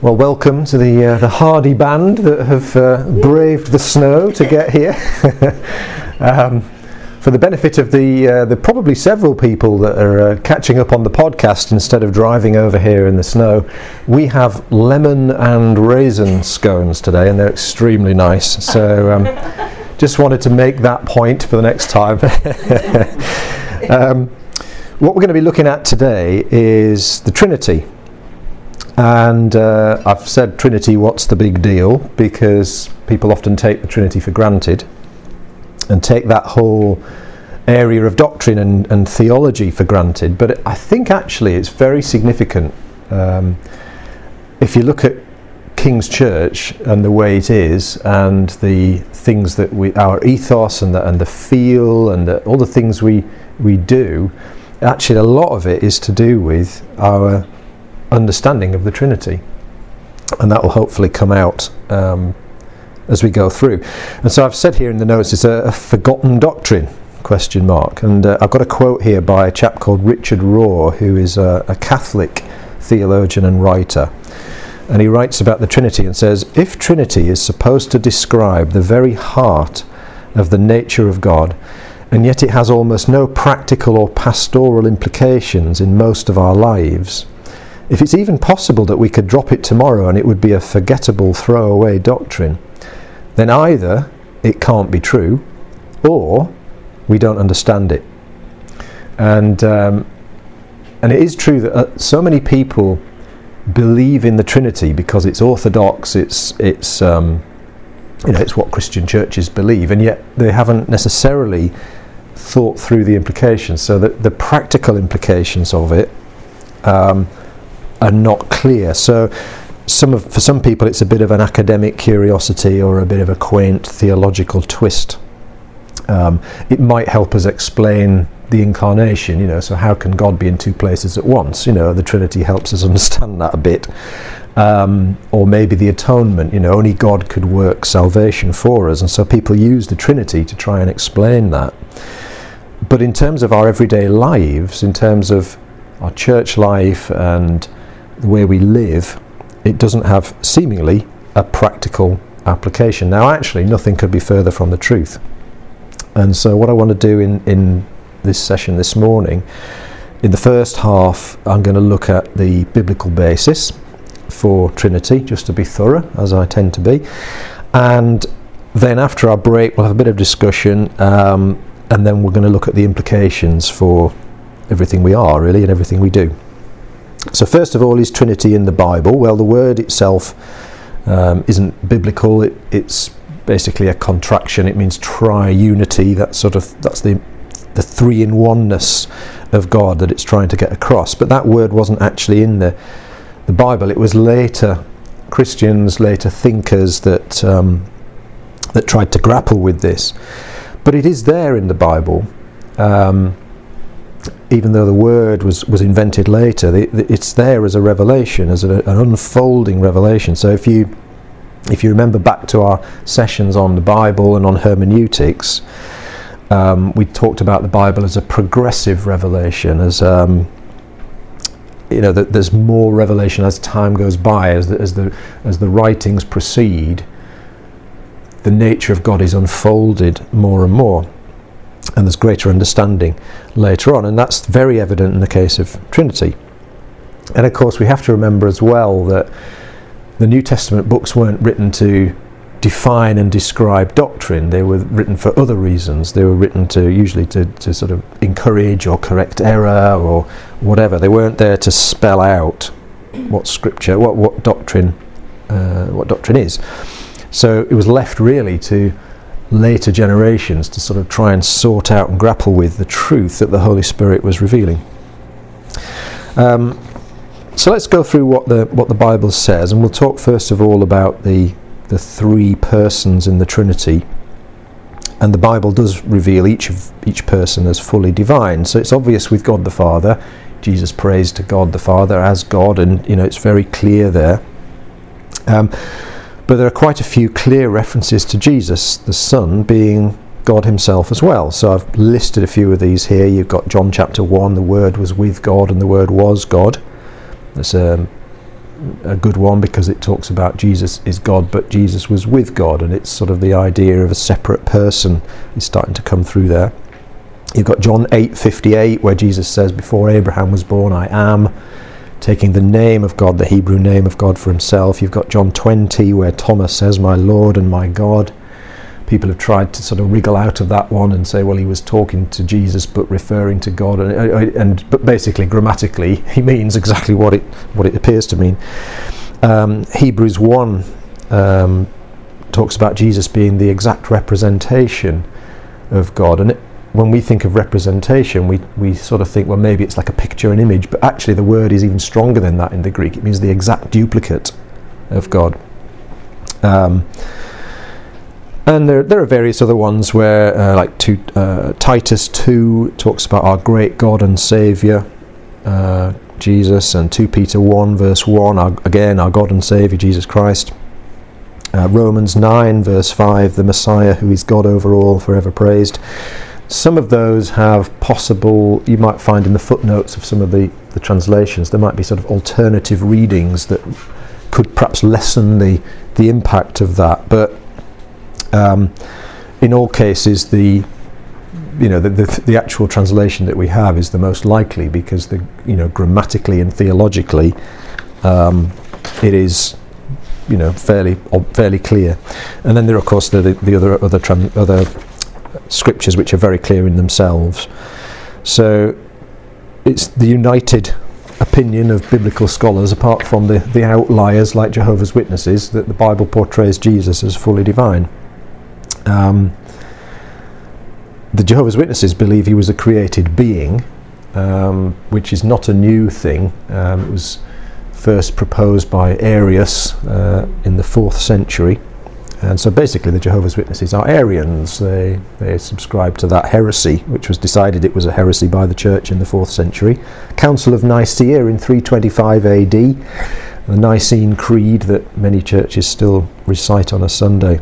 Well, welcome to the uh, the hardy band that have uh, braved the snow to get here. um, for the benefit of the uh, the probably several people that are uh, catching up on the podcast instead of driving over here in the snow, we have lemon and raisin scones today, and they're extremely nice. So, um, just wanted to make that point for the next time. um, what we're going to be looking at today is the Trinity. And uh, I've said Trinity, what's the big deal? Because people often take the Trinity for granted and take that whole area of doctrine and, and theology for granted. But I think actually it's very significant. Um, if you look at King's Church and the way it is, and the things that we, our ethos and the, and the feel and the, all the things we, we do, actually a lot of it is to do with our understanding of the Trinity, and that will hopefully come out um, as we go through. And so I've said here in the notes it's a, a forgotten doctrine question mark. And uh, I've got a quote here by a chap called Richard Rohr who is a, a Catholic theologian and writer. And he writes about the Trinity and says if Trinity is supposed to describe the very heart of the nature of God and yet it has almost no practical or pastoral implications in most of our lives if it's even possible that we could drop it tomorrow and it would be a forgettable throwaway doctrine, then either it can't be true or we don't understand it. And, um, and it is true that uh, so many people believe in the Trinity because it's orthodox, it's, it's, um, you know, it's what Christian churches believe, and yet they haven't necessarily thought through the implications. So that the practical implications of it um, are not clear. So some of, for some people it's a bit of an academic curiosity or a bit of a quaint theological twist. Um, it might help us explain the incarnation, you know, so how can God be in two places at once? You know, the Trinity helps us understand that a bit. Um, or maybe the atonement, you know, only God could work salvation for us, and so people use the Trinity to try and explain that. But in terms of our everyday lives, in terms of our church life and the way we live, it doesn't have seemingly a practical application. Now, actually, nothing could be further from the truth. And so, what I want to do in, in this session this morning, in the first half, I'm going to look at the biblical basis for Trinity, just to be thorough, as I tend to be. And then, after our break, we'll have a bit of discussion, um, and then we're going to look at the implications for everything we are, really, and everything we do. So, first of all, is Trinity in the Bible? Well, the word itself um, isn't biblical. It, it's basically a contraction. It means triunity. That's sort of that's the the three in oneness of God that it's trying to get across. But that word wasn't actually in the the Bible. It was later Christians, later thinkers that um, that tried to grapple with this. But it is there in the Bible. Um, even though the word was, was invented later, the, the, it's there as a revelation, as a, an unfolding revelation. So if you if you remember back to our sessions on the Bible and on hermeneutics, um, we talked about the Bible as a progressive revelation, as um, you know, that there's more revelation as time goes by, as the, as the as the writings proceed. The nature of God is unfolded more and more and there's greater understanding later on. And that's very evident in the case of Trinity. And of course, we have to remember as well that the New Testament books weren't written to define and describe doctrine. They were written for other reasons. They were written to usually to, to sort of encourage or correct error or whatever. They weren't there to spell out what scripture, what what doctrine, uh, what doctrine is. So it was left really to later generations to sort of try and sort out and grapple with the truth that the Holy Spirit was revealing. Um, so let's go through what the what the Bible says, and we'll talk first of all about the the three persons in the Trinity. And the Bible does reveal each of each person as fully divine. So it's obvious with God the Father. Jesus prays to God the Father as God, and you know it's very clear there. Um, but there are quite a few clear references to Jesus, the Son, being God Himself as well. So I've listed a few of these here. You've got John chapter 1, the Word was with God and the Word was God. There's um, a good one because it talks about Jesus is God, but Jesus was with God, and it's sort of the idea of a separate person is starting to come through there. You've got John 8:58 where Jesus says before Abraham was born I am taking the name of God the Hebrew name of God for himself. You've got John 20 where Thomas says my Lord and my God. People have tried to sort of wriggle out of that one and say well he was talking to Jesus but referring to God. And, uh, and but basically grammatically he means exactly what it what it appears to mean. Um, Hebrews 1 um, talks about Jesus being the exact representation of God. And when we think of representation, we, we sort of think, well, maybe it's like a picture, an image, but actually the word is even stronger than that in the Greek. It means the exact duplicate of God. Um, and there, there are various other ones where, uh, like to, uh, Titus 2 talks about our great God and Saviour, uh, Jesus, and 2 Peter 1, verse 1, our, again, our God and Saviour, Jesus Christ. Uh, Romans 9, verse 5, the Messiah who is God over all, forever praised. Some of those have possible, you might find in the footnotes of some of the, the translations, there might be sort of alternative readings that could perhaps lessen the, the impact of that. But um, in all cases, the you know the, the, the actual translation that we have is the most likely because the you know grammatically and theologically um, it is you know fairly fairly clear and then there are of course the, the other other tran- other scriptures which are very clear in themselves. So it's the united opinion of biblical scholars, apart from the, the outliers like Jehovah's Witnesses, that the Bible portrays Jesus as fully divine. Um, the Jehovah's Witnesses believe he was a created being, um, which is not a new thing. Um, it was first proposed by Arius uh, in the fourth century. And so basically, the Jehovah's Witnesses are Arians. They, they subscribe to that heresy, which was decided it was a heresy by the church in the 4th century. Council of Nicaea in 325 AD, the Nicene Creed that many churches still recite on a Sunday,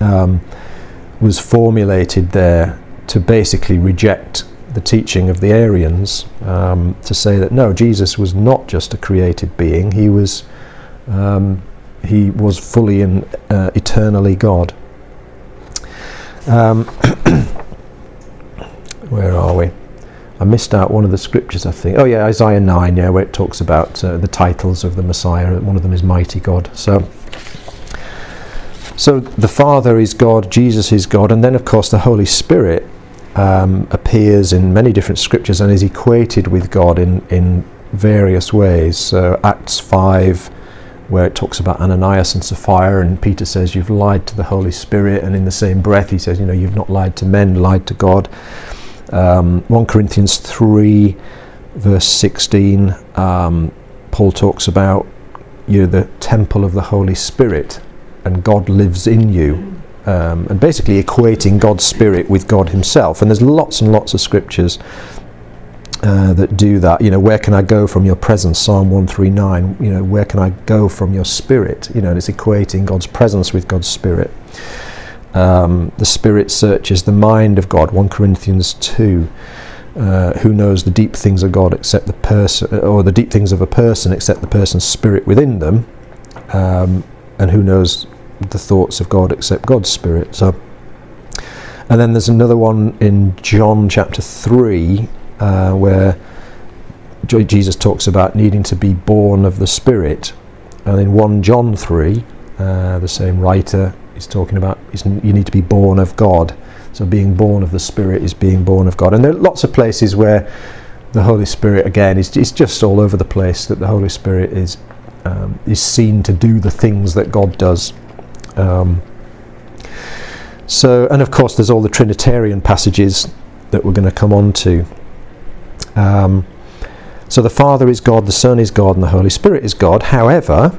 um, was formulated there to basically reject the teaching of the Arians, um, to say that no, Jesus was not just a created being, he was. Um, he was fully and uh, eternally God. Um, where are we? I missed out one of the scriptures, I think. Oh, yeah, Isaiah 9, yeah, where it talks about uh, the titles of the Messiah. One of them is Mighty God. So, so the Father is God, Jesus is God, and then, of course, the Holy Spirit um, appears in many different scriptures and is equated with God in, in various ways. So, Acts 5 where it talks about Ananias and Sapphira, and Peter says, You've lied to the Holy Spirit, and in the same breath, he says, You know, you've not lied to men, lied to God. Um, 1 Corinthians 3, verse 16, um, Paul talks about you're the temple of the Holy Spirit, and God lives in you. Um, and basically equating God's Spirit with God Himself. And there's lots and lots of scriptures uh, that do that. You know, where can I go from your presence? Psalm 139. You know, where can I go from your spirit? You know, and it's equating God's presence with God's spirit. Um, the spirit searches the mind of God. 1 Corinthians 2. Uh, who knows the deep things of God except the person, or the deep things of a person except the person's spirit within them? Um, and who knows the thoughts of God except God's spirit? So, and then there's another one in John chapter 3 uh, where Jesus talks about needing to be born of the Spirit. And in 1 John 3, uh, the same writer is talking about you need to be born of God. So being born of the Spirit is being born of God. And there are lots of places where the Holy Spirit, again, is, is just all over the place that the Holy Spirit is, um, is seen to do the things that God does. Um, so, and of course, there's all the Trinitarian passages that we're going to come on to. Um, so the Father is God, the Son is God, and the Holy Spirit is God. However,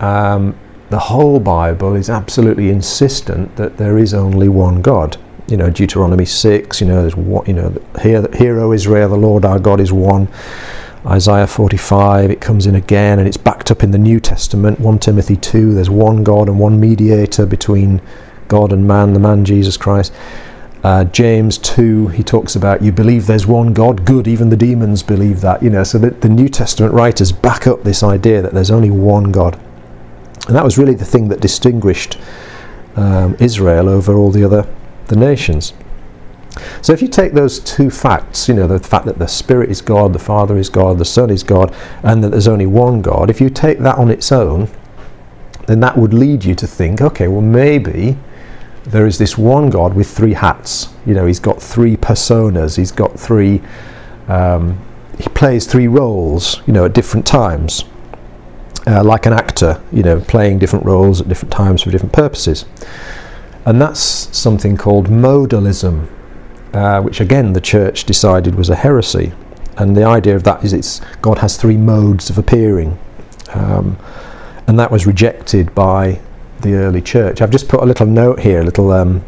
um, the whole Bible is absolutely insistent that there is only one God. You know, Deuteronomy six. You know, there's one. You know, hear, O Israel, the Lord our God is one. Isaiah 45, it comes in again, and it's backed up in the New Testament. 1 Timothy 2, there's one God and one mediator between God and man, the man Jesus Christ. Uh, James 2, he talks about you believe there's one God, good, even the demons believe that. You know, so the New Testament writers back up this idea that there's only one God. And that was really the thing that distinguished um, Israel over all the other the nations. So if you take those two facts, you know, the fact that the Spirit is God, the Father is God, the Son is God, and that there's only one God, if you take that on its own, then that would lead you to think, okay, well maybe there is this one God with three hats. You know, he's got three personas. He's got three. Um, he plays three roles. You know, at different times, uh, like an actor. You know, playing different roles at different times for different purposes. And that's something called modalism, uh, which again the church decided was a heresy. And the idea of that is it's God has three modes of appearing. Um, and that was rejected by the early church. I've just put a little note here, a little um,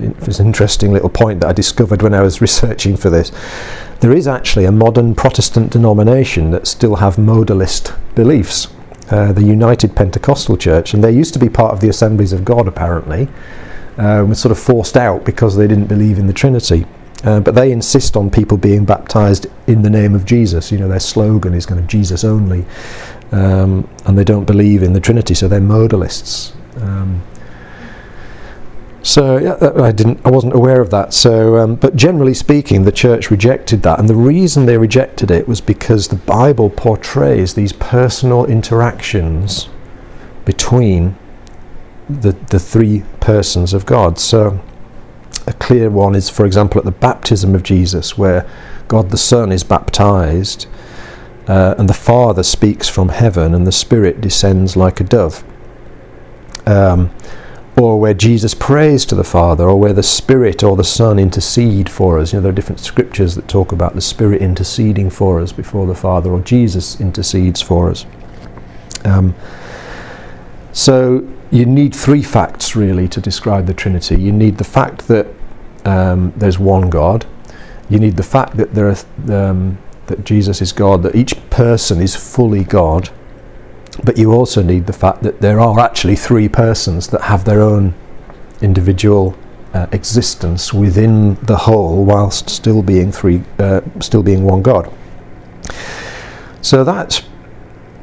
it's an interesting little point that I discovered when I was researching for this. There is actually a modern Protestant denomination that still have modalist beliefs, uh, the United Pentecostal Church, and they used to be part of the Assemblies of God apparently, uh, sort of forced out because they didn't believe in the Trinity. Uh, but they insist on people being baptized in the name of Jesus. You know, their slogan is kind of Jesus only um, and they don't believe in the Trinity, so they're modalists. Um, so yeah, I didn't, I wasn't aware of that. So, um, but generally speaking, the church rejected that, and the reason they rejected it was because the Bible portrays these personal interactions between the the three persons of God. So, a clear one is, for example, at the baptism of Jesus, where God the Son is baptized uh, and the Father speaks from heaven, and the Spirit descends like a dove. Um, or where Jesus prays to the Father, or where the Spirit or the Son intercede for us. You know, there are different scriptures that talk about the Spirit interceding for us before the Father, or Jesus intercedes for us. Um, so you need three facts really to describe the Trinity. You need the fact that um, there's one God. You need the fact that there are um, that Jesus is God, that each person is fully God, but you also need the fact that there are actually three persons that have their own individual uh, existence within the whole, whilst still being three, uh, still being one God. So that's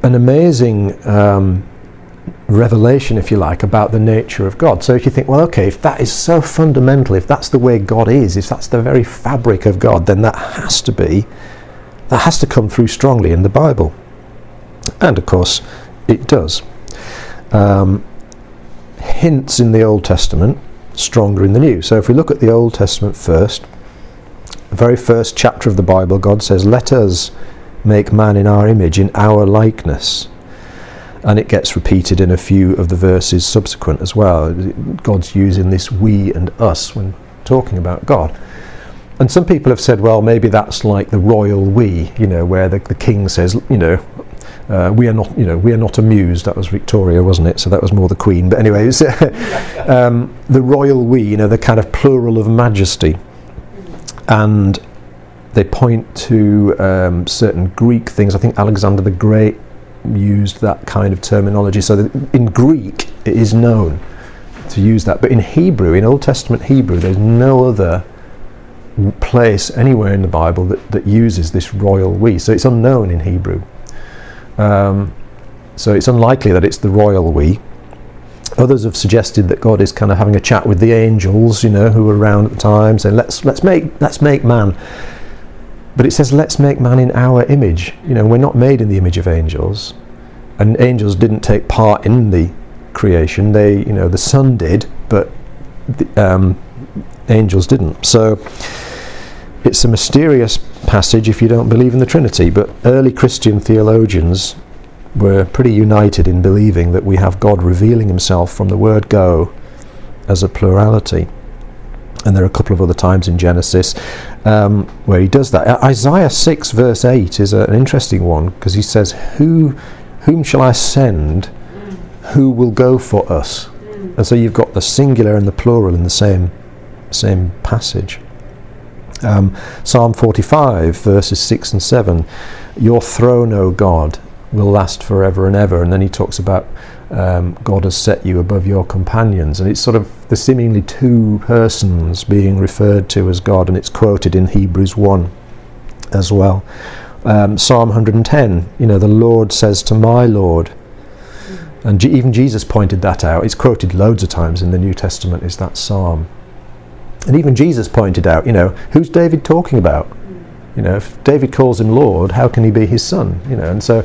an amazing um, revelation, if you like, about the nature of God. So if you think, well, okay, if that is so fundamental, if that's the way God is, if that's the very fabric of God, then that has to be that has to come through strongly in the Bible. And of course, it does. Um, hints in the Old Testament, stronger in the New. So if we look at the Old Testament first, the very first chapter of the Bible, God says, Let us make man in our image, in our likeness. And it gets repeated in a few of the verses subsequent as well. God's using this we and us when talking about God and some people have said, well, maybe that's like the royal we, you know, where the, the king says, you know, uh, we are not, you know, we are not amused. That was Victoria, wasn't it? So that was more the Queen. But anyway, um, the royal we, you know, the kind of plural of majesty, and they point to um, certain Greek things. I think Alexander the Great used that kind of terminology. So in Greek, it is known to use that, but in Hebrew, in Old Testament Hebrew, there's no other place anywhere in the Bible that, that uses this royal we. So it's unknown in Hebrew. Um, so it's unlikely that it's the royal we. Others have suggested that God is kind of having a chat with the angels, you know, who were around at the time, saying, "Let's let's make let's make man." But it says, "Let's make man in our image." You know, we're not made in the image of angels, and angels didn't take part in the creation. They, you know, the Son did, but the, um, angels didn't. So it's a mysterious passage if you don't believe in the Trinity, but early Christian theologians were pretty united in believing that we have God revealing himself from the word go as a plurality. And there are a couple of other times in Genesis um, where he does that. Isaiah 6, verse 8, is a, an interesting one because he says, Who, Whom shall I send? Who will go for us? And so you've got the singular and the plural in the same, same passage. Um, Psalm 45, verses 6 and 7 Your throne, O God, will last forever and ever. And then he talks about um, God has set you above your companions. And it's sort of the seemingly two persons being referred to as God, and it's quoted in Hebrews 1 as well. Um, Psalm 110, you know, the Lord says to my Lord, and even Jesus pointed that out. It's quoted loads of times in the New Testament, is that psalm. And even Jesus pointed out, you know, who's David talking about? You know, if David calls him Lord, how can he be his son? You know, and so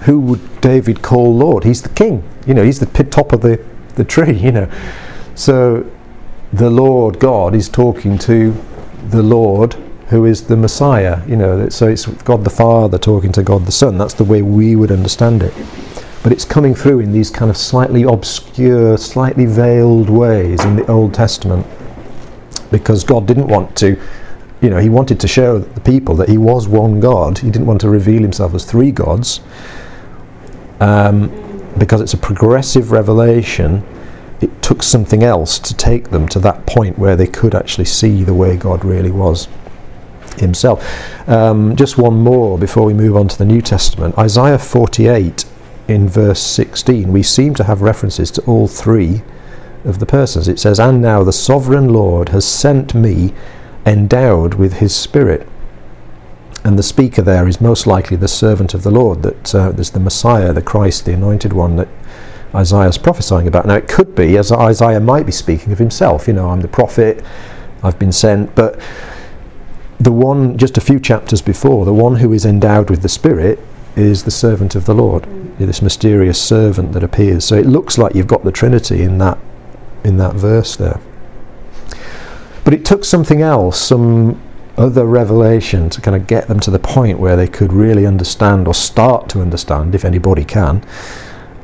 who would David call Lord? He's the king. You know, he's the top of the, the tree, you know. So the Lord God is talking to the Lord who is the Messiah, you know. So it's God the Father talking to God the Son. That's the way we would understand it. But it's coming through in these kind of slightly obscure, slightly veiled ways in the Old Testament because God didn't want to you know, he wanted to show the people that he was one God. He didn't want to reveal himself as three gods um, because it's a progressive revelation. It took something else to take them to that point where they could actually see the way God really was himself. Um, just one more before we move on to the New Testament. Isaiah 48 in verse 16, we seem to have references to all three of the persons. It says, And now the sovereign Lord has sent me endowed with his spirit. And the speaker there is most likely the servant of the Lord, that uh, there's the Messiah, the Christ, the anointed one that Isaiah is prophesying about. Now, it could be, as Isaiah might be speaking of himself, you know, I'm the prophet, I've been sent, but the one, just a few chapters before, the one who is endowed with the Spirit is the servant of the Lord, this mysterious servant that appears. So it looks like you've got the Trinity in that, in that verse there. But it took something else, some other revelation to kind of get them to the point where they could really understand or start to understand, if anybody can,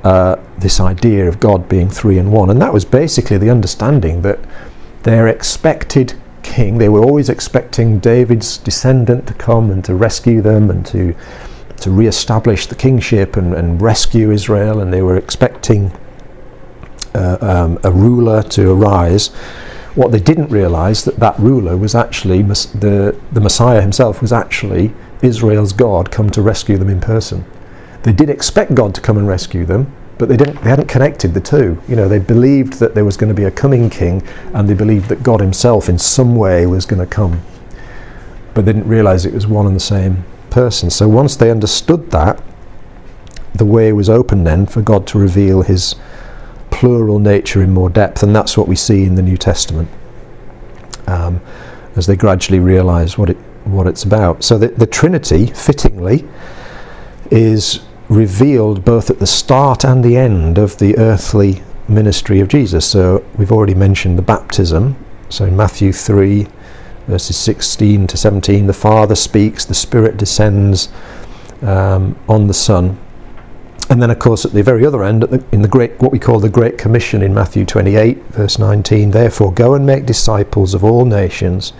uh, this idea of God being three in one. And that was basically the understanding that their expected king, they were always expecting David's descendant to come and to rescue them and to to re-establish the kingship and, and rescue Israel, and they were expecting uh, um, a ruler to arise what they didn't realize that that ruler was actually the the Messiah himself was actually Israel's God come to rescue them in person. They did expect God to come and rescue them, but they didn't they hadn't connected the two. You know, they believed that there was going to be a coming king and they believed that God himself in some way was going to come. But they didn't realize it was one and the same person. So once they understood that, the way was open then for God to reveal his plural nature in more depth, and that's what we see in the New Testament um, as they gradually realize what it what it's about. So the, the Trinity, fittingly, is revealed both at the start and the end of the earthly ministry of Jesus. So we've already mentioned the baptism. So in Matthew 3, verses 16 to 17, the Father speaks, the Spirit descends um, on the Son. And then, of course, at the very other end, the, in the great, what we call the Great Commission in Matthew 28, verse 19, therefore go and make disciples of all nations,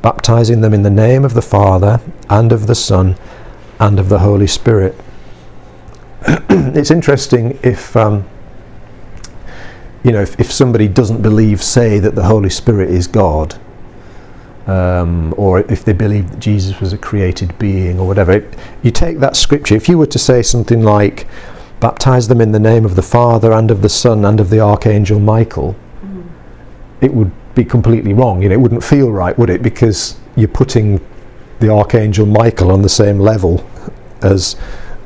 baptizing them in the name of the Father and of the Son and of the Holy Spirit. it's interesting if, um, you know, if, if somebody doesn't believe, say, that the Holy Spirit is God, um, or if they believe that Jesus was a created being or whatever. You take that scripture, if you were to say something like, baptize them in the name of the Father and of the Son and of the Archangel Michael, mm. it would be completely wrong. You know, it wouldn't feel right, would it? Because you're putting the Archangel Michael on the same level as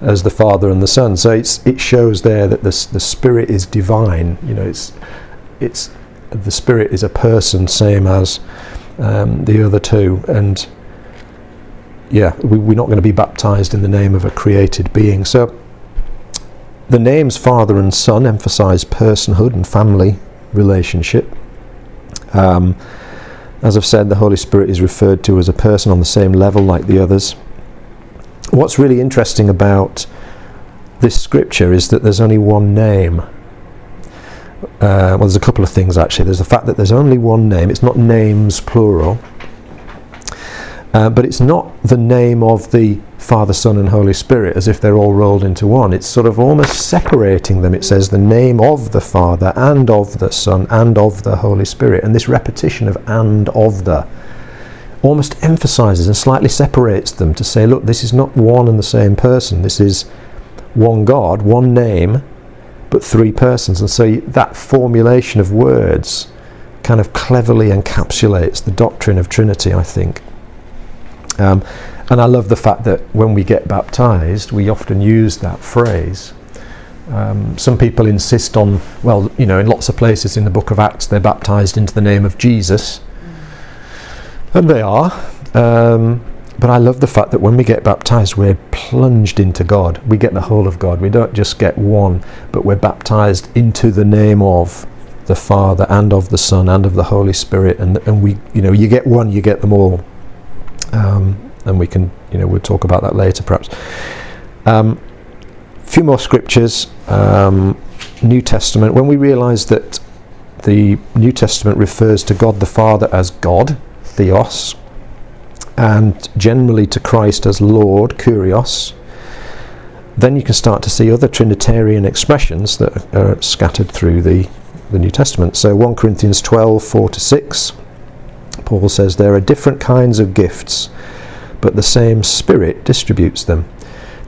as the Father and the Son. So it's, it shows there that the, the Spirit is divine. You know, it's it's the Spirit is a person, same as um, the other two. And yeah, we, we're not going to be baptized in the name of a created being. So the names Father and Son emphasize personhood and family relationship. Um, as I've said, the Holy Spirit is referred to as a person on the same level like the others. What's really interesting about this scripture is that there's only one name uh, well, there's a couple of things actually. There's the fact that there's only one name, it's not names plural, uh, but it's not the name of the Father, Son, and Holy Spirit as if they're all rolled into one. It's sort of almost separating them. It says the name of the Father, and of the Son, and of the Holy Spirit. And this repetition of and of the almost emphasizes and slightly separates them to say, look, this is not one and the same person. This is one God, one name, but three persons. And so that formulation of words kind of cleverly encapsulates the doctrine of Trinity, I think. Um, and I love the fact that when we get baptized, we often use that phrase. Um, some people insist on, well, you know, in lots of places in the book of Acts, they're baptized into the name of Jesus. And they are. Um, but I love the fact that when we get baptized, we're plunged into God. We get the whole of God. We don't just get one, but we're baptized into the name of the Father and of the Son and of the Holy Spirit. And, and we, you know, you get one, you get them all. Um, and we can, you know, we'll talk about that later perhaps. Um, few more scriptures. Um, New Testament. When we realise that the New Testament refers to God the Father as God, Theos, and generally to Christ as Lord, Kurios, then you can start to see other Trinitarian expressions that are scattered through the, the New Testament. So 1 Corinthians 12, 4 to 6, Paul says, There are different kinds of gifts, but the same Spirit distributes them.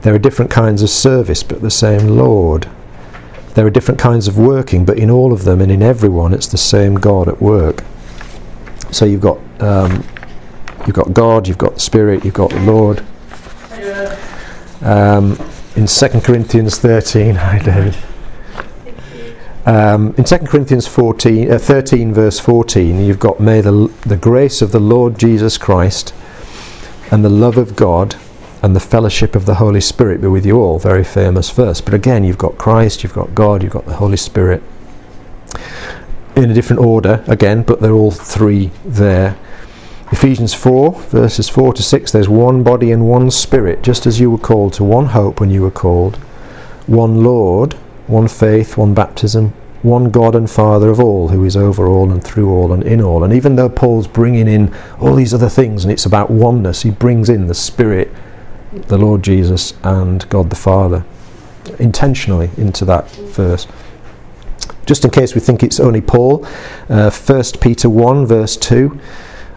There are different kinds of service, but the same Lord. There are different kinds of working, but in all of them and in everyone, it's the same God at work. So you've got um, you've got God, you've got the Spirit, you've got the Lord. Um, in 2 Corinthians 13, hi David. Um, in 2 Corinthians 14, uh, 13, verse 14, you've got, May the, the grace of the Lord Jesus Christ and the love of God and the fellowship of the Holy Spirit be with you all. Very famous verse. But again, you've got Christ, you've got God, you've got the Holy Spirit. In a different order, again, but they're all three there. Ephesians 4, verses 4 to 6 there's one body and one spirit, just as you were called to one hope when you were called, one Lord, one faith, one baptism, one God and Father of all, who is over all and through all and in all. And even though Paul's bringing in all these other things and it's about oneness, he brings in the Spirit, the Lord Jesus, and God the Father intentionally into that verse. Just in case we think it's only Paul, uh, 1 Peter 1, verse 2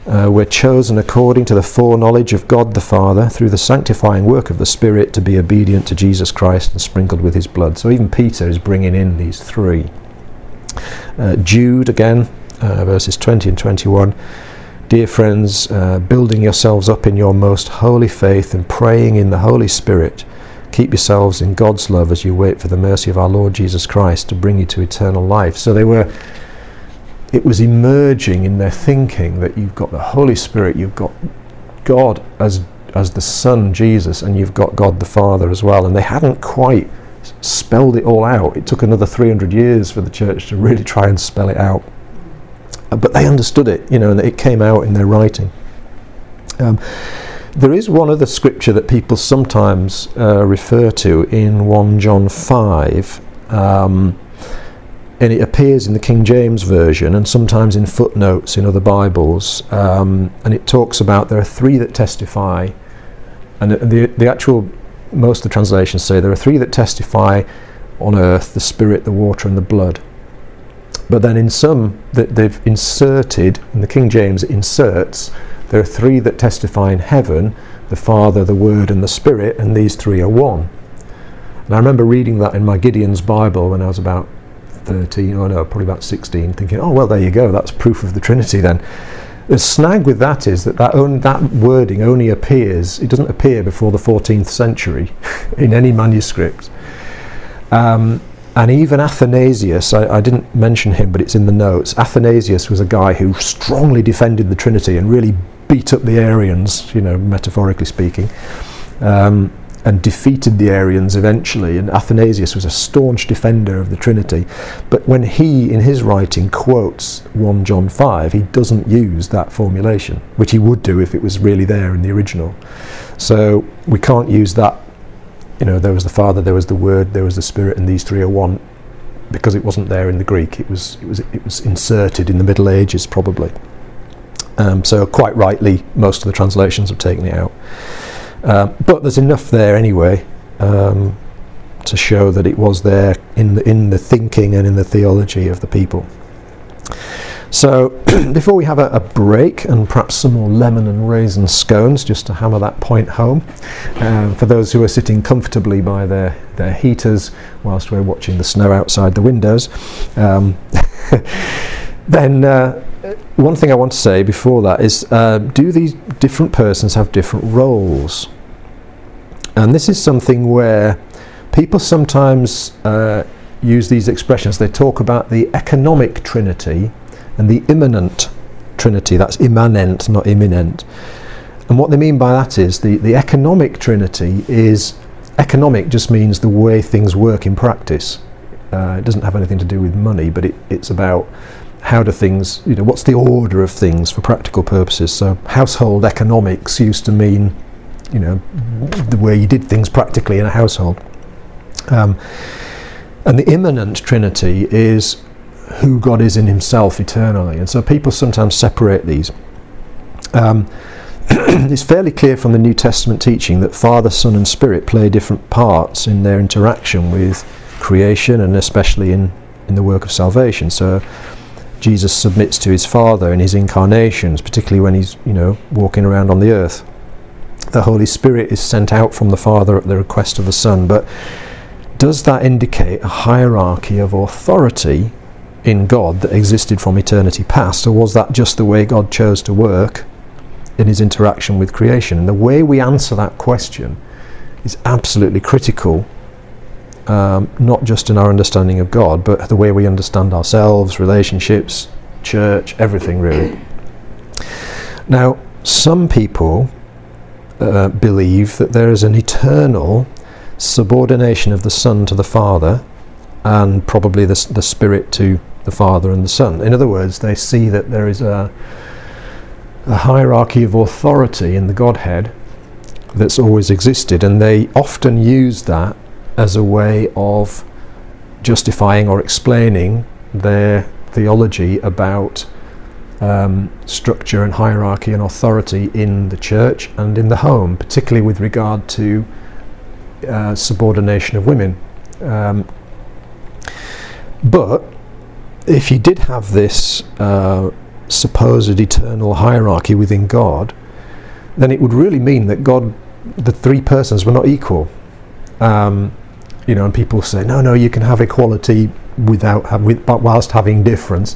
uh, we're chosen according to the foreknowledge of God the Father through the sanctifying work of the Spirit to be obedient to Jesus Christ and sprinkled with his blood. So even Peter is bringing in these three. Uh, Jude, again, uh, verses 20 and 21. Dear friends, uh, building yourselves up in your most holy faith and praying in the Holy Spirit, keep yourselves in God's love as you wait for the mercy of our Lord Jesus Christ to bring you to eternal life. So they were it was emerging in their thinking that you've got the Holy Spirit, you've got God as as the Son Jesus, and you've got God the Father as well. And they hadn't quite spelled it all out. It took another 300 years for the church to really try and spell it out. But they understood it, you know, and it came out in their writing. Um, there is one other scripture that people sometimes uh, refer to in 1 John 5. Um, and it appears in the King James Version and sometimes in footnotes in other Bibles. Um, and it talks about there are three that testify, and the, the, the actual, most of the translations say there are three that testify on earth the Spirit, the water, and the blood. But then in some that they've inserted, and the King James inserts, there are three that testify in heaven the Father, the Word, and the Spirit, and these three are one. And I remember reading that in my Gideon's Bible when I was about 13, or no, probably about 16, thinking, oh, well, there you go, that's proof of the Trinity then. The snag with that is that that, that wording only appears, it doesn't appear before the 14th century in any manuscript. Um, and even Athanasius, I, I, didn't mention him, but it's in the notes. Athanasius was a guy who strongly defended the Trinity and really beat up the Arians, you know, metaphorically speaking. Um, and defeated the Arians eventually. And Athanasius was a staunch defender of the Trinity. But when he, in his writing, quotes 1 John 5, he doesn't use that formulation, which he would do if it was really there in the original. So we can't use that. You know, there was the Father, there was the Word, there was the Spirit, and these three are one, because it wasn't there in the Greek. It was it was it was inserted in the Middle Ages, probably. Um, so quite rightly, most of the translations have taken it out. Um, but there's enough there anyway um, to show that it was there in the, in the thinking and in the theology of the people. So, before we have a, a, break and perhaps some more lemon and raisin scones, just to hammer that point home, um, for those who are sitting comfortably by their, their heaters whilst we're watching the snow outside the windows, um, then uh, one thing I want to say before that is uh, do these different persons have different roles? And this is something where people sometimes uh, use these expressions. They talk about the economic trinity and the immanent trinity. That's immanent, not imminent. And what they mean by that is the, the economic trinity is economic just means the way things work in practice. Uh, it doesn't have anything to do with money, but it, it's about how do things, you know, what's the order of things for practical purposes. So household economics used to mean, you know, the way you did things practically in a household. Um, and the immanent trinity is who God is in Himself eternally. And so people sometimes separate these. Um, it's fairly clear from the New Testament teaching that Father, Son, and Spirit play different parts in their interaction with creation and especially in, in the work of salvation. So Jesus submits to his Father in his incarnations, particularly when he's you know walking around on the earth. The Holy Spirit is sent out from the Father at the request of the Son, but does that indicate a hierarchy of authority in God that existed from eternity past, or was that just the way God chose to work in his interaction with creation? And the way we answer that question is absolutely critical, um, not just in our understanding of God, but the way we understand ourselves, relationships, church, everything really. Now, some people uh, believe that there is an eternal subordination of the Son to the Father and probably the, the Spirit to the Father and the Son. In other words, they see that there is a, a hierarchy of authority in the Godhead that's always existed, and they often use that as a way of justifying or explaining their theology about um, structure and hierarchy and authority in the church and in the home, particularly with regard to uh, subordination of women. Um, but if you did have this uh, supposed eternal hierarchy within God, then it would really mean that God, the three persons, were not equal. Um, you know, and people say, no, no, you can have equality without with, whilst having difference.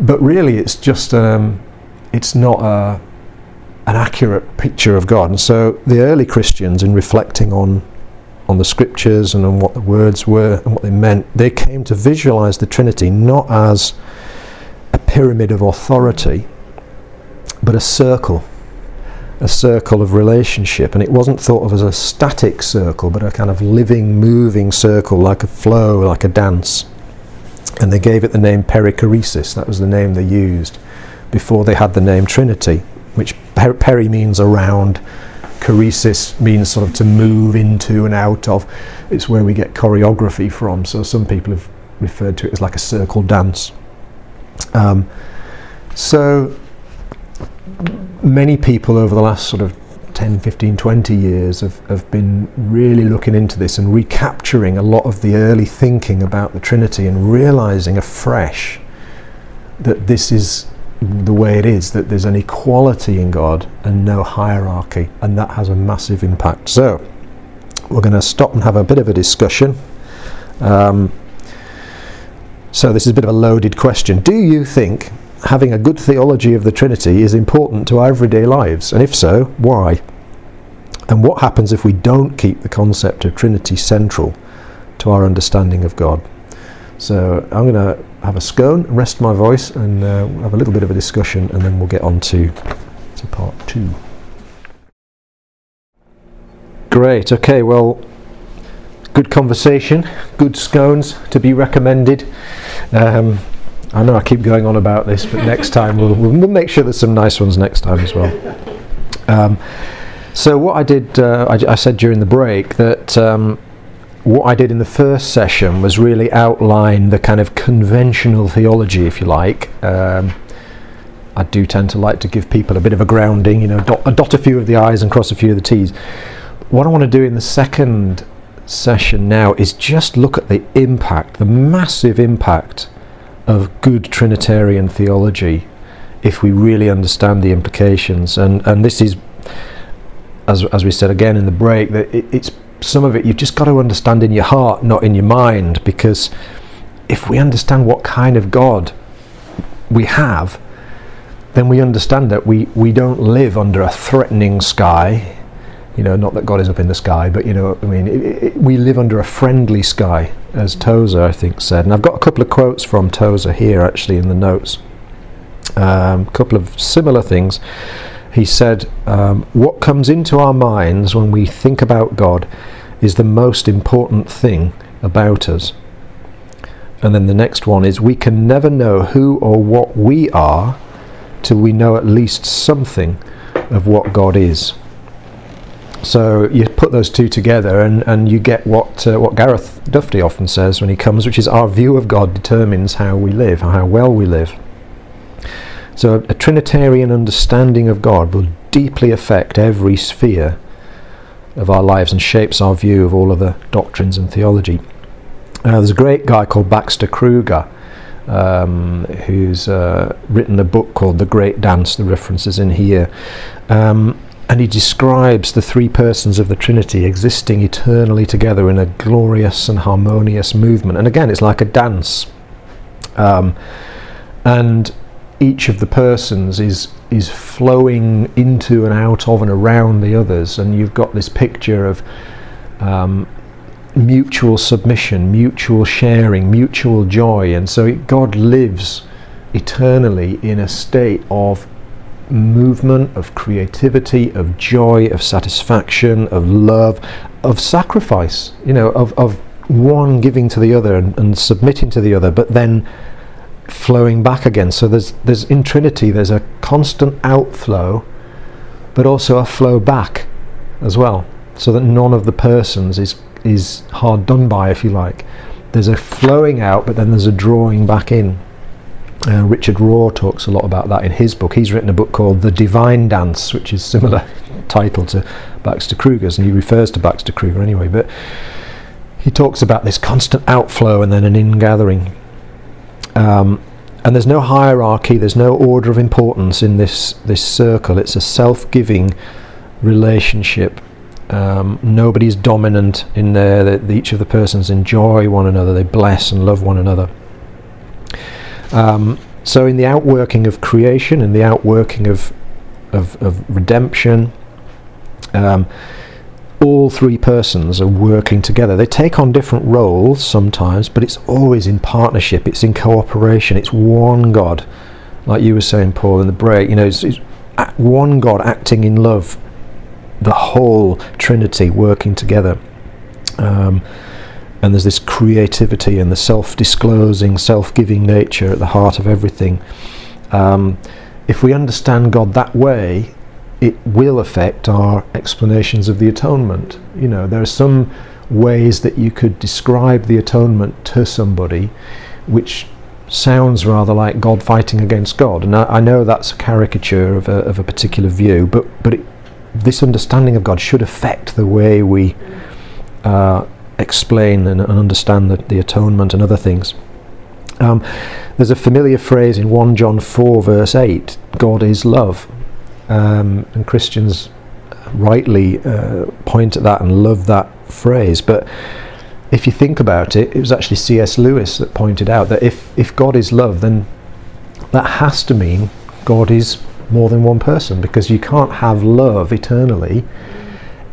But really, it's just um, it's not a, an accurate picture of God. And so the early Christians, in reflecting on on the scriptures and on what the words were and what they meant, they came to visualize the Trinity not as a pyramid of authority, but a circle, a circle of relationship. And it wasn't thought of as a static circle, but a kind of living, moving circle, like a flow, like a dance. And they gave it the name perichoresis, that was the name they used before they had the name Trinity, which peri means around choresis means sort of to move into and out of. It's where we get choreography from. So some people have referred to it as like a circle dance. Um, so many people over the last sort of 10, 15, 20 years have, have been really looking into this and recapturing a lot of the early thinking about the Trinity and realizing afresh that this is the way it is, that there's an equality in God and no hierarchy, and that has a massive impact. So, we're going to stop and have a bit of a discussion. Um, so, this is a bit of a loaded question. Do you think having a good theology of the Trinity is important to our everyday lives? And if so, why? And what happens if we don't keep the concept of Trinity central to our understanding of God? So, I'm going to have a scone, rest my voice, and uh, have a little bit of a discussion, and then we'll get on to, to part two. Great, okay, well, good conversation, good scones to be recommended. Um, I know I keep going on about this, but next time we'll, we'll, make sure there's some nice ones next time as well. Um, so, what I did, uh, I, I, said during the break that. Um, what I did in the first session was really outline the kind of conventional theology, if you like. Um, I do tend to like to give people a bit of a grounding, you know, dot, dot a few of the I's and cross a few of the T's. What I want to do in the second session now is just look at the impact, the massive impact of good Trinitarian theology if we really understand the implications. And, and this is, as, as we said again in the break, that it, it's some of it you've just got to understand in your heart, not in your mind, because if we understand what kind of God we have, then we understand that we, we don't live under a threatening sky. You know, not that God is up in the sky, but you know, I mean, it, it, we live under a friendly sky, as Tozer, I think, said. And I've got a couple of quotes from Tozer here, actually, in the notes. Um, a couple of similar things. He said, um, What comes into our minds when we think about God is the most important thing about us. And then the next one is, We can never know who or what we are till we know at least something of what God is. So you put those two together, and, and you get what uh, what Gareth Dufty often says when he comes, which is our view of God determines how we live, how well we live. So a, a Trinitarian understanding of God will deeply affect every sphere of our lives and shapes our view of all other doctrines and theology. Uh, there's a great guy called Baxter Kruger um, who's uh, written a book called The Great Dance, the references in here. Um, and he describes the three persons of the Trinity existing eternally together in a glorious and harmonious movement. And again, it's like a dance. Um, and each of the persons is is flowing into and out of and around the others, and you've got this picture of um, mutual submission, mutual sharing, mutual joy. And so God lives eternally in a state of movement, of creativity, of joy, of satisfaction, of love, of sacrifice, you know, of, of one giving to the other and, and submitting to the other, but then flowing back again. So there's there's in Trinity there's a constant outflow, but also a flow back as well. So that none of the persons is is hard done by, if you like. There's a flowing out, but then there's a drawing back in. Uh, Richard Rohr talks a lot about that in his book. He's written a book called The Divine Dance, which is similar title to Baxter Kruger's, and he refers to Baxter Kruger anyway. But he talks about this constant outflow and then an ingathering. Um, and there's no hierarchy, there's no order of importance in this this circle. It's a self-giving relationship um, nobody's dominant in there. Each of the persons enjoy one another. They bless and love one another. Um, so, in the outworking of creation, in the outworking of of, of redemption, um, all three persons are working together. They take on different roles sometimes, but it's always in partnership. It's in cooperation. It's one God, like you were saying, Paul, in the break. You know, it's, it's one God acting in love the whole Trinity working together. Um, and there's this creativity and the self disclosing, self giving nature at the heart of everything. Um, if we understand God that way, it will affect our explanations of the atonement. You know, there are some ways that you could describe the atonement to somebody which sounds rather like God fighting against God. And I, I know that's a caricature of a, of a particular view, but, but it, this understanding of God should affect the way we uh, explain and, and understand the, the, atonement and other things. Um, there's a familiar phrase in 1 John 4, verse 8 God is love. Um, and Christians rightly uh, point at that and love that phrase. But if you think about it, it was actually C.S. Lewis that pointed out that if, if God is love, then that has to mean God is more than one person because you can't have love eternally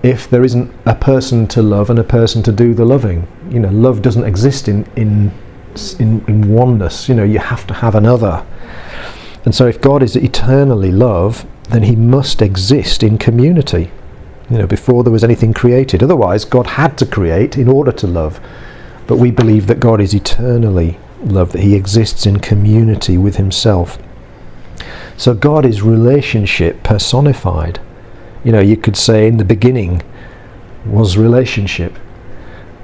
if there isn't a person to love and a person to do the loving. You know, love doesn't exist in in in, in oneness. You know, you have to have another. And so, if God is eternally love, then He must exist in community. You know, before there was anything created. Otherwise, God had to create in order to love. But we believe that God is eternally love, that He exists in community with Himself. So God is relationship personified. You know, you could say in the beginning was relationship.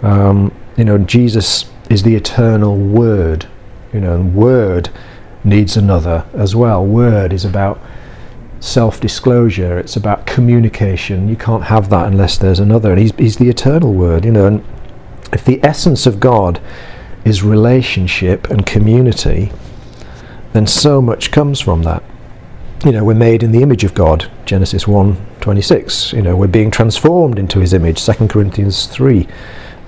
Um, you know, Jesus is the eternal Word. You know, and Word needs another as well. Word is about self disclosure, it's about communication. You can't have that unless there's another. And he's, he's the eternal Word, you know. And if the essence of God is relationship and community, then so much comes from that. You know, we're made in the image of God, Genesis 1 26. You know, we're being transformed into his image, 2 Corinthians 3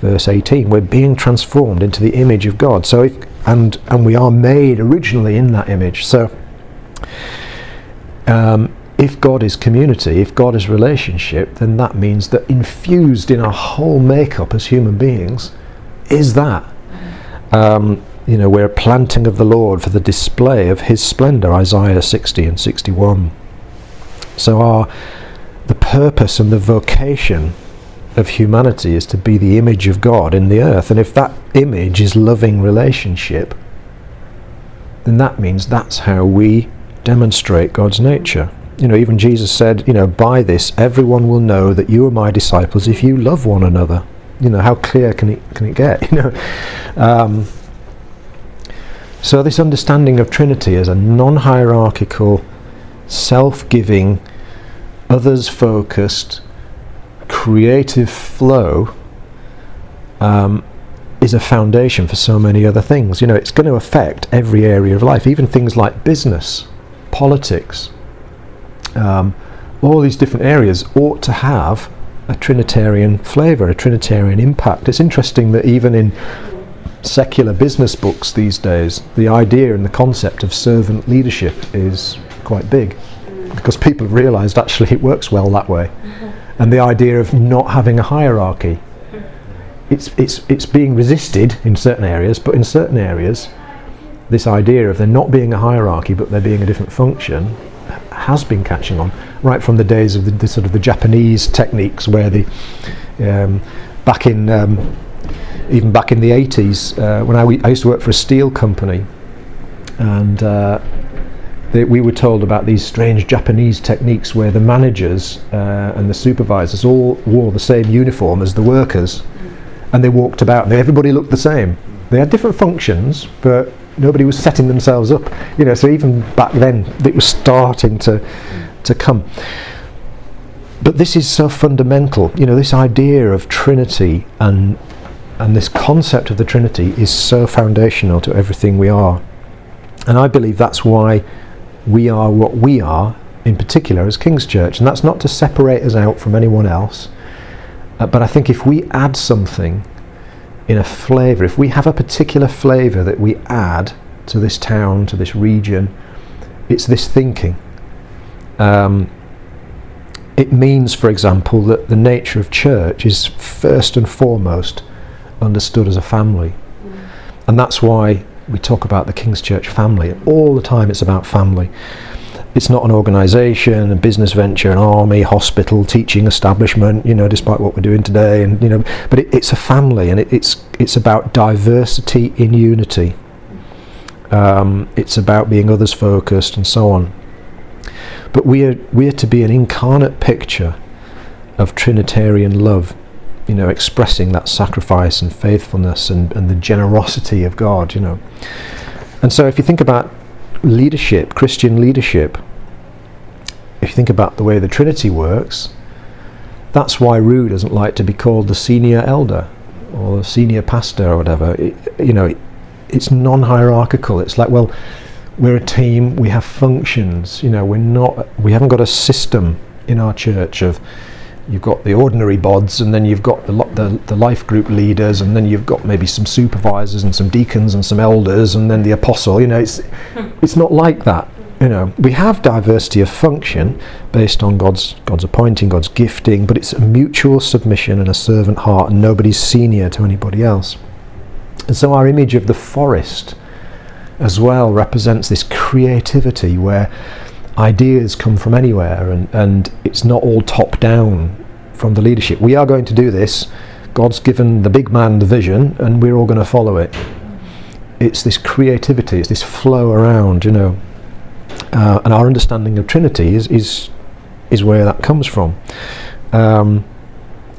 verse 18. We're being transformed into the image of God. So if, and and we are made originally in that image. So um, if God is community, if God is relationship, then that means that infused in our whole makeup as human beings is that. Um, you know, we're a planting of the Lord for the display of His splendour, Isaiah 60 and 61. So our the purpose and the vocation of humanity is to be the image of God in the earth. And if that image is loving relationship, then that means that's how we demonstrate God's nature. You know, even Jesus said, you know, by this everyone will know that you are my disciples if you love one another. You know, how clear can it can it get? You know, um, so this understanding of Trinity as a non-hierarchical, self-giving, others-focused, creative flow um, is a foundation for so many other things. You know, it's going to affect every area of life, even things like business, politics. Um, all these different areas ought to have a Trinitarian flavour, a Trinitarian impact. It's interesting that even in secular business books these days, the idea and the concept of servant leadership is quite big because people have realised actually it works well that way. Mm-hmm and the idea of not having a hierarchy. It's, it's, it's being resisted in certain areas, but in certain areas, this idea of there not being a hierarchy but there being a different function has been catching on right from the days of the, the sort of the Japanese techniques where the um, back in um, even back in the 80s uh, when I, I, used to work for a steel company and uh, we were told about these strange Japanese techniques where the managers uh, and the supervisors all wore the same uniform as the workers, and they walked about. And everybody looked the same. They had different functions, but nobody was setting themselves up. You know, so even back then, it was starting to to come. But this is so fundamental. You know, this idea of Trinity and and this concept of the Trinity is so foundational to everything we are. And I believe that's why we are what we are, in particular as King's Church. And that's not to separate us out from anyone else. Uh, but I think if we add something in a flavour, if we have a particular flavour that we add to this town, to this region, it's this thinking. Um, it means, for example, that the nature of church is first and foremost understood as a family. Mm. And that's why we talk about the King's Church family. All the time it's about family. It's not an organisation, a business venture, an army, hospital, teaching establishment. You know, despite what we're doing today, and you know, but it, it's a family, and it, it's it's about diversity in unity. Um, it's about being others focused and so on. But we are we are to be an incarnate picture of Trinitarian love you know, expressing that sacrifice and faithfulness and, and the generosity of God, you know. And so if you think about leadership, Christian leadership, if you think about the way the Trinity works, that's why Rue doesn't like to be called the senior elder or the senior pastor or whatever. It, you know, it, it's non-hierarchical. It's like, well, we're a team. We have functions. You know, we're not. We haven't got a system in our church of you've got the ordinary bods, and then you've got the, the, the life group leaders, and then you've got maybe some supervisors and some deacons and some elders, and then the apostle. You know, it's it's not like that. You know, we have diversity of function based on God's God's appointing, God's gifting, but it's a mutual submission and a servant heart, and nobody's senior to anybody else. And so our image of the forest as well represents this creativity where ideas come from anywhere and, and it's not all top down from the leadership. We are going to do this. God's given the big man the vision and we're all going to follow it. It's this creativity, it's this flow around, you know. Uh, and our understanding of Trinity is, is, is where that comes from. Um,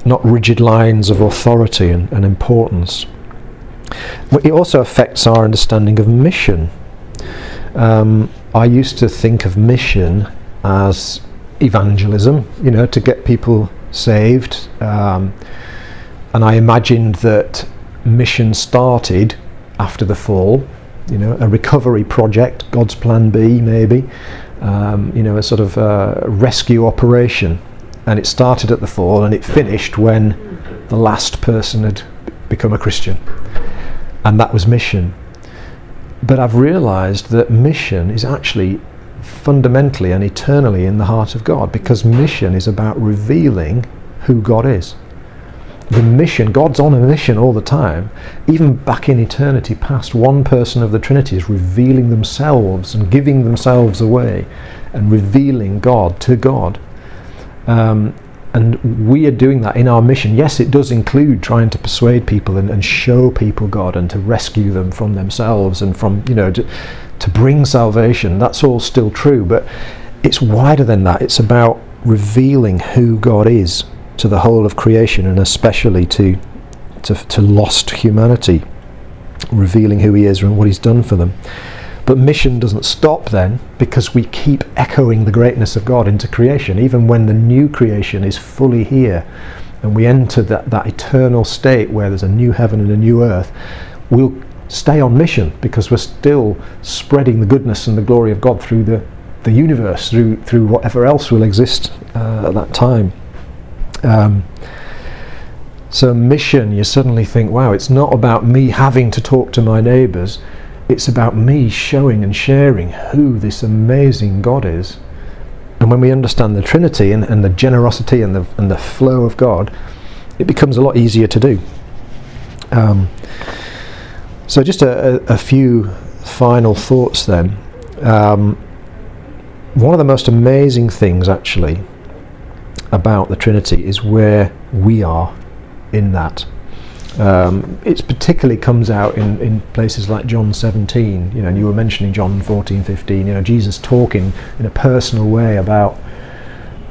not rigid lines of authority and, and importance. It also affects our understanding of mission. Um, I used to think of mission as evangelism, you know, to get people saved. Um, and I imagined that mission started after the fall, you know, a recovery project, God's plan B maybe, um, you know, a sort of uh, rescue operation. And it started at the fall and it finished when the last person had become a Christian. And that was mission. But I've realized that mission is actually fundamentally and eternally in the heart of God because mission is about revealing who God is. The mission, God's on a mission all the time. Even back in eternity past, one person of the Trinity is revealing themselves and giving themselves away and revealing God to God. Um, and we are doing that in our mission. Yes, it does include trying to persuade people and, and show people God and to rescue them from themselves and from, you know, to, to bring salvation. That's all still true, but it's wider than that. It's about revealing who God is to the whole of creation and especially to, to, to lost humanity, revealing who He is and what He's done for them. But mission doesn't stop then because we keep echoing the greatness of God into creation, even when the new creation is fully here and we enter that, that eternal state where there's a new heaven and a new earth. We'll stay on mission because we're still spreading the goodness and the glory of God through the, the universe, through, through whatever else will exist uh, at that time. Um, so, mission, you suddenly think, wow, it's not about me having to talk to my neighbours it's about me showing and sharing who this amazing God is. And when we understand the Trinity and, and the generosity and the, and the flow of God, it becomes a lot easier to do. Um, so, just a, a, a, few final thoughts then. Um, one of the most amazing things, actually, about the Trinity is where we are in that. Um, it particularly comes out in, in places like John 17, you know, and you were mentioning John 14, 15, you know, Jesus talking in a personal way about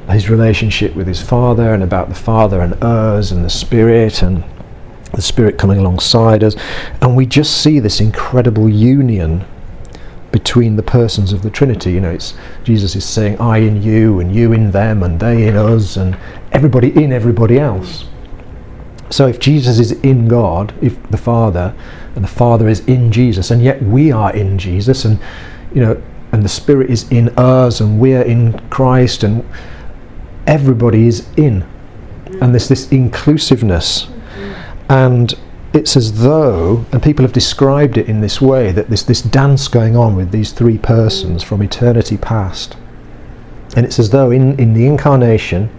his relationship with his Father and about the Father and us and the Spirit and the Spirit coming alongside us. And we just see this incredible union between the persons of the Trinity. You know, it's Jesus is saying, I in you, and you in them, and they in us, and everybody in everybody else. So if Jesus is in God, if the Father, and the Father is in Jesus, and yet we are in Jesus, and you know, and the Spirit is in us, and we're in Christ, and everybody is in, and there's this inclusiveness, and it's as though, and people have described it in this way, that there's this dance going on with these three persons from eternity past, and it's as though in in the incarnation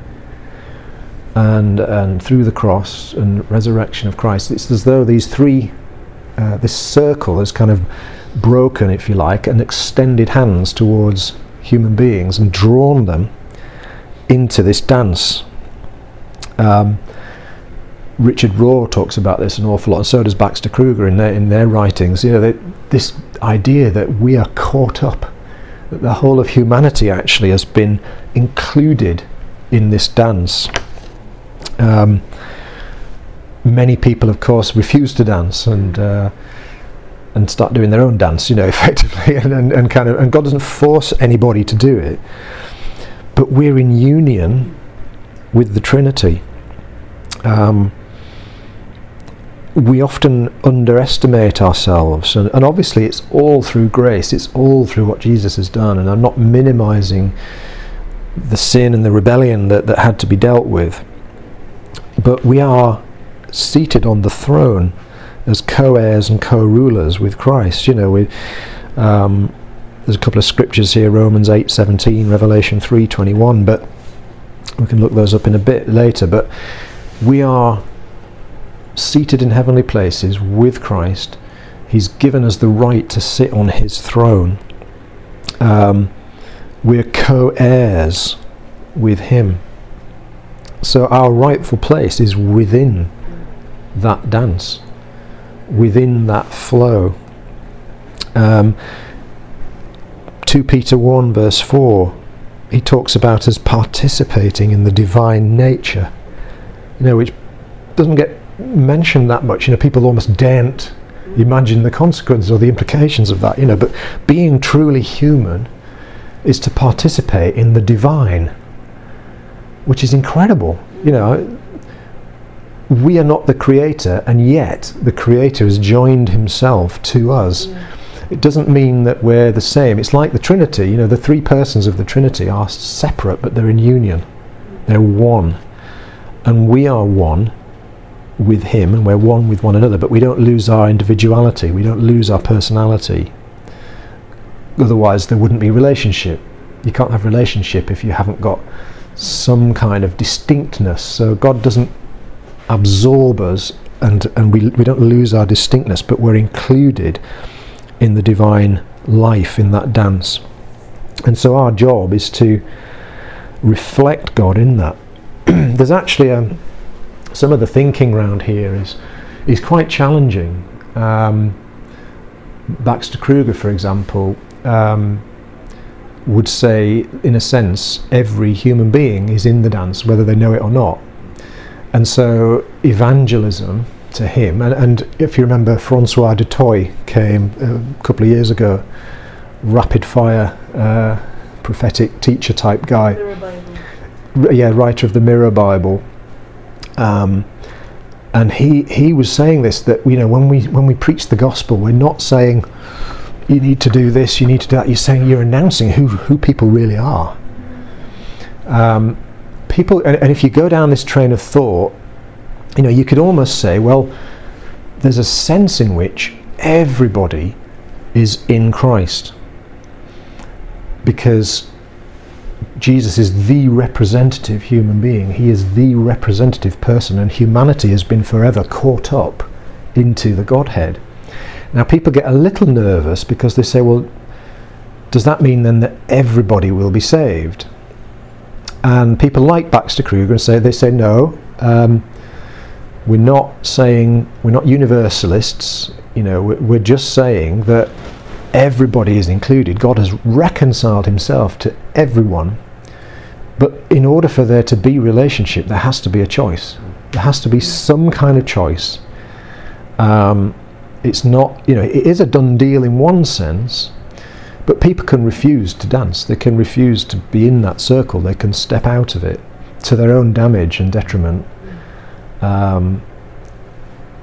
and, and through the cross and resurrection of Christ, it's as though these three, uh, this circle has kind of broken, if you like, and extended hands towards human beings and drawn them into this dance. Um, Richard Rohr talks about this an awful lot, and so does Baxter Kruger in their in their writings. You know, they, this idea that we are caught up, that the whole of humanity actually has been included in this dance. Um, many people, of course, refuse to dance and uh, and start doing their own dance, you know, effectively, and, and, and, kind of, and God doesn't force anybody to do it, but we're in union with the Trinity. Um, we often underestimate ourselves, and, and, obviously it's all through grace, it's all through what Jesus has done, and I'm not minimizing the sin and the rebellion that, that had to be dealt with but we are seated on the throne as co-heirs and co-rulers with Christ. You know, we, um, there's a couple of scriptures here: Romans eight seventeen, Revelation three twenty one. But we can look those up in a bit later. But we are seated in heavenly places with Christ. He's given us the right to sit on His throne. Um, we're co-heirs with Him. So our rightful place is within that dance, within that flow. Um, 2 Peter 1, verse 4, he talks about us participating in the divine nature, you know, which doesn't get mentioned that much. You know, people almost daren't imagine the consequences or the implications of that, you know, but being truly human is to participate in the divine which is incredible. You know, we are not the creator, and yet the creator has joined himself to us. It doesn't mean that we're the same. It's like the Trinity. You know, the three persons of the Trinity are separate, but they're in union. They're one. And we are one with Him, and we're one with one another, but we don't lose our individuality. We don't lose our personality. Otherwise, there wouldn't be relationship. You can't have relationship if you haven't got some kind of distinctness. So God doesn't absorb us and, and we, we don't lose our distinctness, but we're included in the divine life in that dance. And so our job is to reflect God in that. There's actually a, um, some of the thinking around here is is quite challenging. Um, Baxter Kruger, for example, um, would say, in a sense, every human being is in the dance, whether they know it or not. And so, evangelism to him, and, and if you remember, Francois du Toit came a couple of years ago, rapid fire, uh, prophetic teacher type guy. Yeah, writer of the Mirror Bible. Um, and he, he was saying this that you know when we when we preach the gospel, we're not saying you need to do this, you need to do that. You're saying you're announcing who, who people really are. Um, people, and, and if you go down this train of thought, you know, you could almost say, well, there's a sense in which everybody is in Christ because Jesus is the representative human being. He is the representative person, and humanity has been forever caught up into the Godhead. Now, people get a little nervous because they say, well, does that mean then that everybody will be saved? And people like Baxter Kruger and say, they say, no, um, we're not saying, we're not universalists, you know, we're, just saying that everybody is included. God has reconciled himself to everyone. But in order for there to be relationship, there has to be a choice. There has to be some kind of choice. Um, it's not, you know, it is a done deal in one sense, but people can refuse to dance. They can refuse to be in that circle. They can step out of it to their own damage and detriment. Um,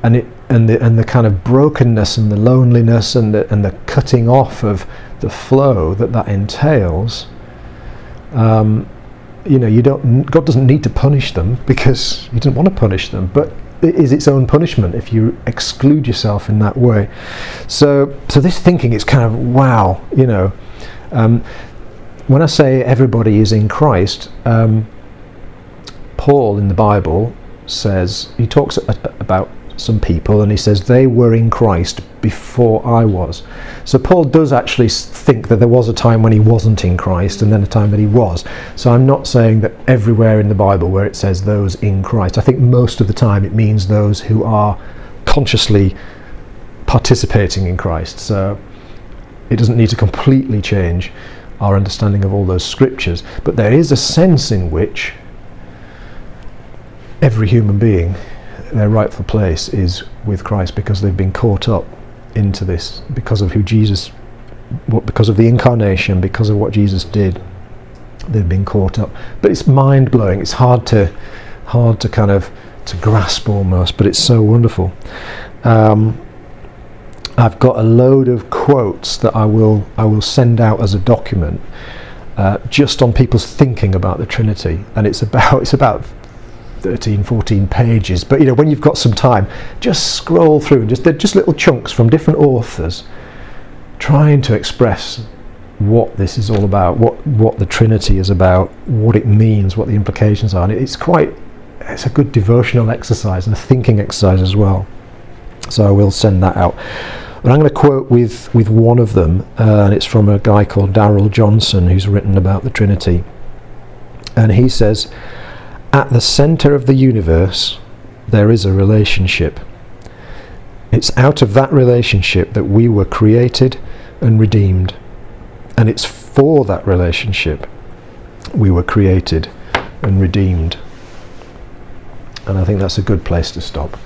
and it and the and the kind of brokenness and the loneliness and the and the cutting off of the flow that that entails. Um, you know, you don't. God doesn't need to punish them because He doesn't want to punish them, but is its own punishment if you exclude yourself in that way. So, so this thinking is kind of wow, you know. Um, when I say everybody is in Christ, um, Paul in the Bible says he talks about some people and he says they were in Christ before I was. So Paul does actually think that there was a time when he wasn't in Christ and then a time that he was. So I'm not saying that everywhere in the Bible where it says those in Christ, I think most of the time it means those who are consciously participating in Christ. So it doesn't need to completely change our understanding of all those scriptures, but there is a sense in which every human being their rightful place is with Christ because they've been caught up into this because of who Jesus, because of the incarnation, because of what Jesus did. They've been caught up, but it's mind blowing. It's hard to, hard to kind of to grasp almost, but it's so wonderful. Um, I've got a load of quotes that I will I will send out as a document, uh, just on people's thinking about the Trinity, and it's about it's about 13, 14 pages. But you know, when you've got some time, just scroll through and just they're just little chunks from different authors trying to express what this is all about, what what the Trinity is about, what it means, what the implications are. And it's quite it's a good devotional exercise and a thinking exercise as well. So I will send that out. But I'm going to quote with, with one of them, uh, and it's from a guy called Darrell Johnson who's written about the Trinity. And he says, at the center of the universe, there is a relationship. It's out of that relationship that we were created and redeemed. And it's for that relationship we were created and redeemed. And I think that's a good place to stop.